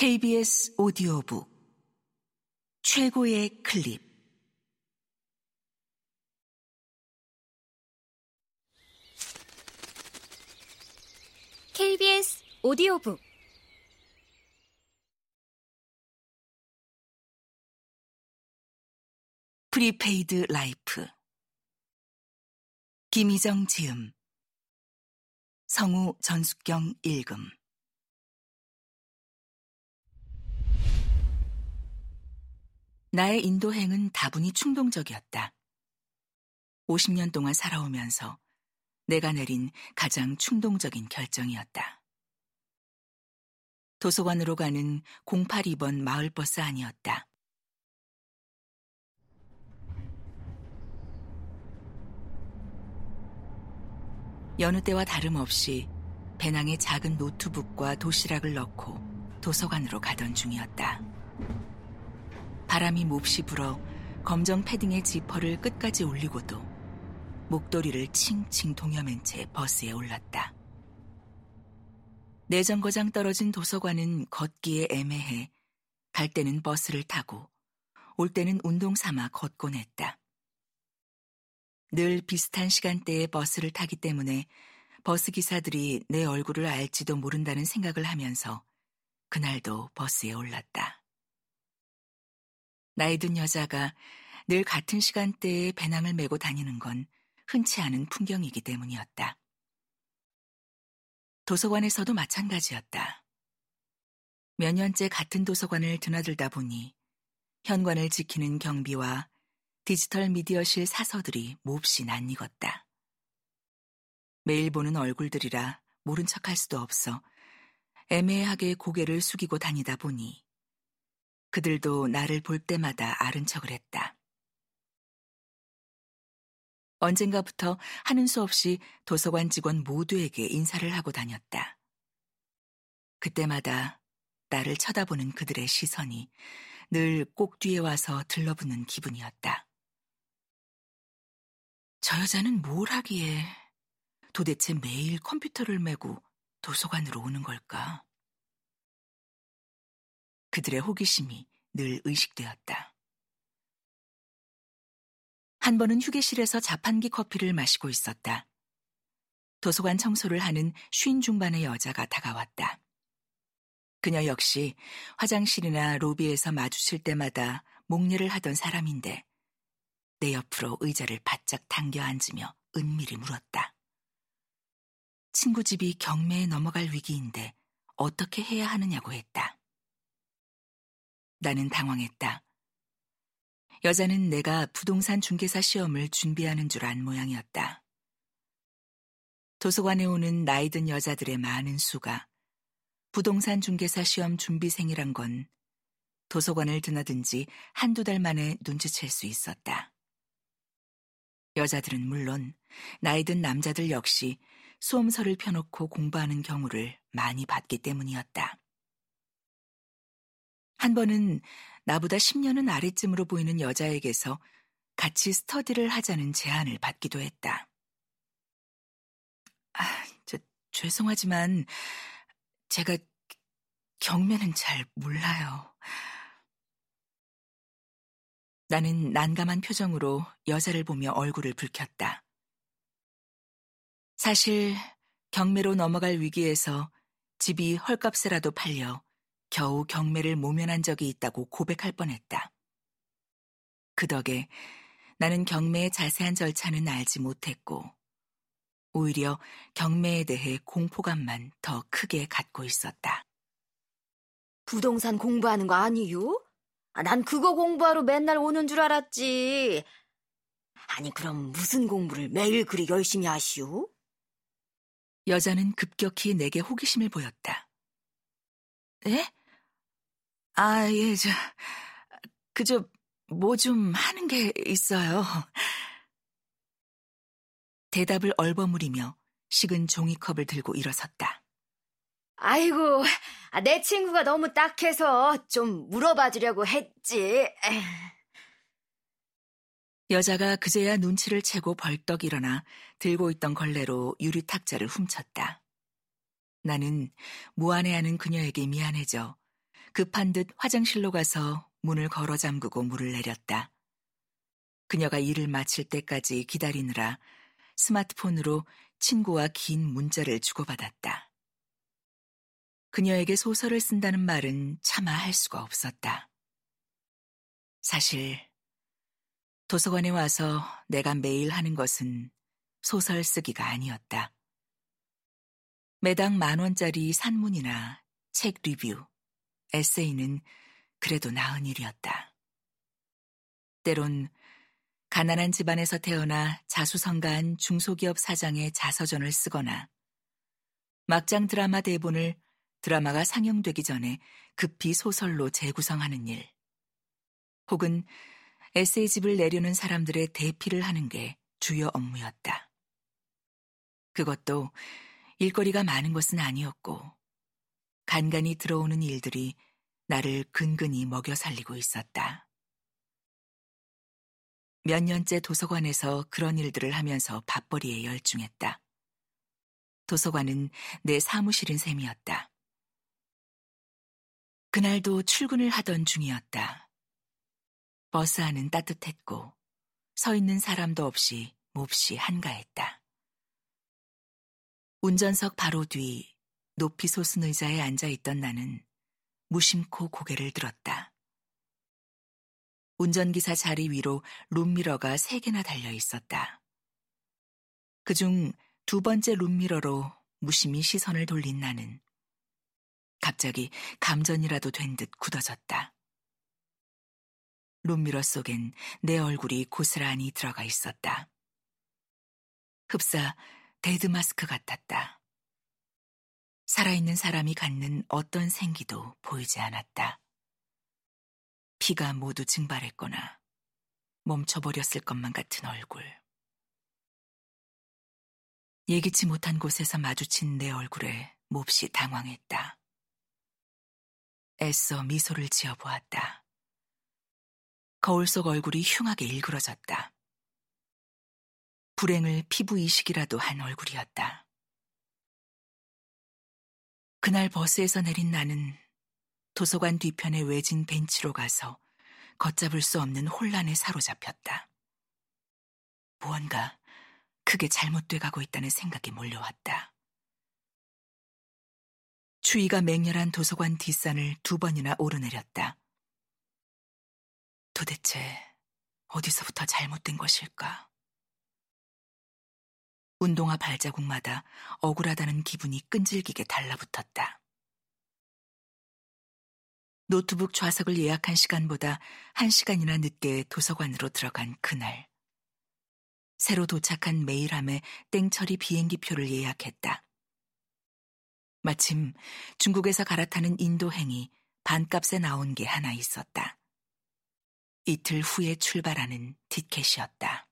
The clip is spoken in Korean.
KBS 오디오북. 최고의 클립. KBS 오디오북. 프리페이드 라이프. 김희정 지음. 성우 전숙경 읽음 나의 인도행은 다분히 충동적이었다. 50년 동안 살아오면서 내가 내린 가장 충동적인 결정이었다. 도서관으로 가는 082번 마을버스 아니었다. 여느 때와 다름없이 배낭에 작은 노트북과 도시락을 넣고 도서관으로 가던 중이었다. 바람이 몹시 불어 검정 패딩의 지퍼를 끝까지 올리고도 목도리를 칭칭 동여맨 채 버스에 올랐다. 내 정거장 떨어진 도서관은 걷기에 애매해 갈 때는 버스를 타고 올 때는 운동 삼아 걷곤 했다. 늘 비슷한 시간대에 버스를 타기 때문에 버스 기사들이 내 얼굴을 알지도 모른다는 생각을 하면서 그날도 버스에 올랐다. 나이 든 여자가 늘 같은 시간대에 배낭을 메고 다니는 건 흔치 않은 풍경이기 때문이었다. 도서관에서도 마찬가지였다. 몇 년째 같은 도서관을 드나들다 보니 현관을 지키는 경비와 디지털 미디어실 사서들이 몹시 낯익었다. 매일 보는 얼굴들이라 모른 척할 수도 없어 애매하게 고개를 숙이고 다니다 보니 그들도 나를 볼 때마다 아른 척을 했다. 언젠가부터 하는 수 없이 도서관 직원 모두에게 인사를 하고 다녔다. 그때마다 나를 쳐다보는 그들의 시선이 늘 꼭 뒤에 와서 들러붙는 기분이었다. 저 여자는 뭘 하기에 도대체 매일 컴퓨터를 메고 도서관으로 오는 걸까? 그들의 호기심이 늘 의식되었다. 한 번은 휴게실에서 자판기 커피를 마시고 있었다. 도서관 청소를 하는 쉰 중반의 여자가 다가왔다. 그녀 역시 화장실이나 로비에서 마주칠 때마다 목례를 하던 사람인데 내 옆으로 의자를 바짝 당겨 앉으며 은밀히 물었다. 친구 집이 경매에 넘어갈 위기인데 어떻게 해야 하느냐고 했다. 나는 당황했다. 여자는 내가 부동산 중개사 시험을 준비하는 줄 안 모양이었다. 도서관에 오는 나이 든 여자들의 많은 수가 부동산 중개사 시험 준비생이란 건 도서관을 드나든 지 한두 달 만에 눈치챌 수 있었다. 여자들은 물론 나이 든 남자들 역시 수험서를 펴놓고 공부하는 경우를 많이 봤기 때문이었다. 한 번은 나보다 10년은 아래쯤으로 보이는 여자에게서 같이 스터디를 하자는 제안을 받기도 했다. 아, 저, 죄송하지만 제가 경매는 잘 몰라요. 나는 난감한 표정으로 여자를 보며 얼굴을 붉혔다. 사실 경매로 넘어갈 위기에서 집이 헐값에라도 팔려 겨우 경매를 모면한 적이 있다고 고백할 뻔했다. 그 덕에 나는 경매의 자세한 절차는 알지 못했고, 오히려 경매에 대해 공포감만 더 크게 갖고 있었다. 부동산 공부하는 거 아니유? 아, 난 그거 공부하러 맨날 오는 줄 알았지. 아니, 그럼 무슨 공부를 매일 그리 열심히 하시오? 여자는 급격히 내게 호기심을 보였다. 에? 아, 예, 저, 그저 뭐 좀 하는 게 있어요. 대답을 얼버무리며 식은 종이컵을 들고 일어섰다. 아이고, 내 친구가 너무 딱해서 좀 물어봐 주려고 했지. 여자가 그제야 눈치를 채고 벌떡 일어나 들고 있던 걸레로 유리 탁자를 훔쳤다. 나는 무안해하는 그녀에게 미안해져 급한 듯 화장실로 가서 문을 걸어 잠그고 물을 내렸다. 그녀가 일을 마칠 때까지 기다리느라 스마트폰으로 친구와 긴 문자를 주고받았다. 그녀에게 소설을 쓴다는 말은 차마 할 수가 없었다. 사실 도서관에 와서 내가 매일 하는 것은 소설 쓰기가 아니었다. 매당 만 원짜리 산문이나 책 리뷰, 에세이는 그래도 나은 일이었다. 때론 가난한 집안에서 태어나 자수성가한 중소기업 사장의 자서전을 쓰거나 막장 드라마 대본을 드라마가 상영되기 전에 급히 소설로 재구성하는 일, 혹은 에세이집을 내려는 사람들의 대피를 하는 게 주요 업무였다. 그것도 일거리가 많은 것은 아니었고, 간간히 들어오는 일들이 나를 근근히 먹여 살리고 있었다. 몇 년째 도서관에서 그런 일들을 하면서 밥벌이에 열중했다. 도서관은 내 사무실인 셈이었다. 그날도 출근을 하던 중이었다. 버스 안은 따뜻했고 서 있는 사람도 없이 몹시 한가했다. 운전석 바로 뒤 높이 솟은 의자에 앉아 있던 나는 무심코 고개를 들었다. 운전기사 자리 위로 룸미러가 세 개나 달려 있었다. 그중 두 번째 룸미러로 무심히 시선을 돌린 나는 갑자기 감전이라도 된 듯 굳어졌다. 룸미러 속엔 내 얼굴이 고스란히 들어가 있었다. 흡사 데드마스크 같았다. 살아있는 사람이 갖는 어떤 생기도 보이지 않았다. 피가 모두 증발했거나 멈춰버렸을 것만 같은 얼굴. 예기치 못한 곳에서 마주친 내 얼굴에 몹시 당황했다. 애써 미소를 지어보았다. 거울 속 얼굴이 흉하게 일그러졌다. 불행을 피부 이식이라도 한 얼굴이었다. 그날 버스에서 내린 나는 도서관 뒤편의 외진 벤치로 가서 걷잡을 수 없는 혼란에 사로잡혔다. 무언가 크게 잘못돼 가고 있다는 생각이 몰려왔다. 추위가 맹렬한 도서관 뒷산을 두 번이나 오르내렸다. 도대체 어디서부터 잘못된 것일까? 운동화 발자국마다 억울하다는 기분이 끈질기게 달라붙었다. 노트북 좌석을 예약한 시간보다 한 시간이나 늦게 도서관으로 들어간 그날. 새로 도착한 메일함에 땡처리 비행기표를 예약했다. 마침 중국에서 갈아타는 인도행이 반값에 나온 게 하나 있었다. 이틀 후에 출발하는 티켓이었다.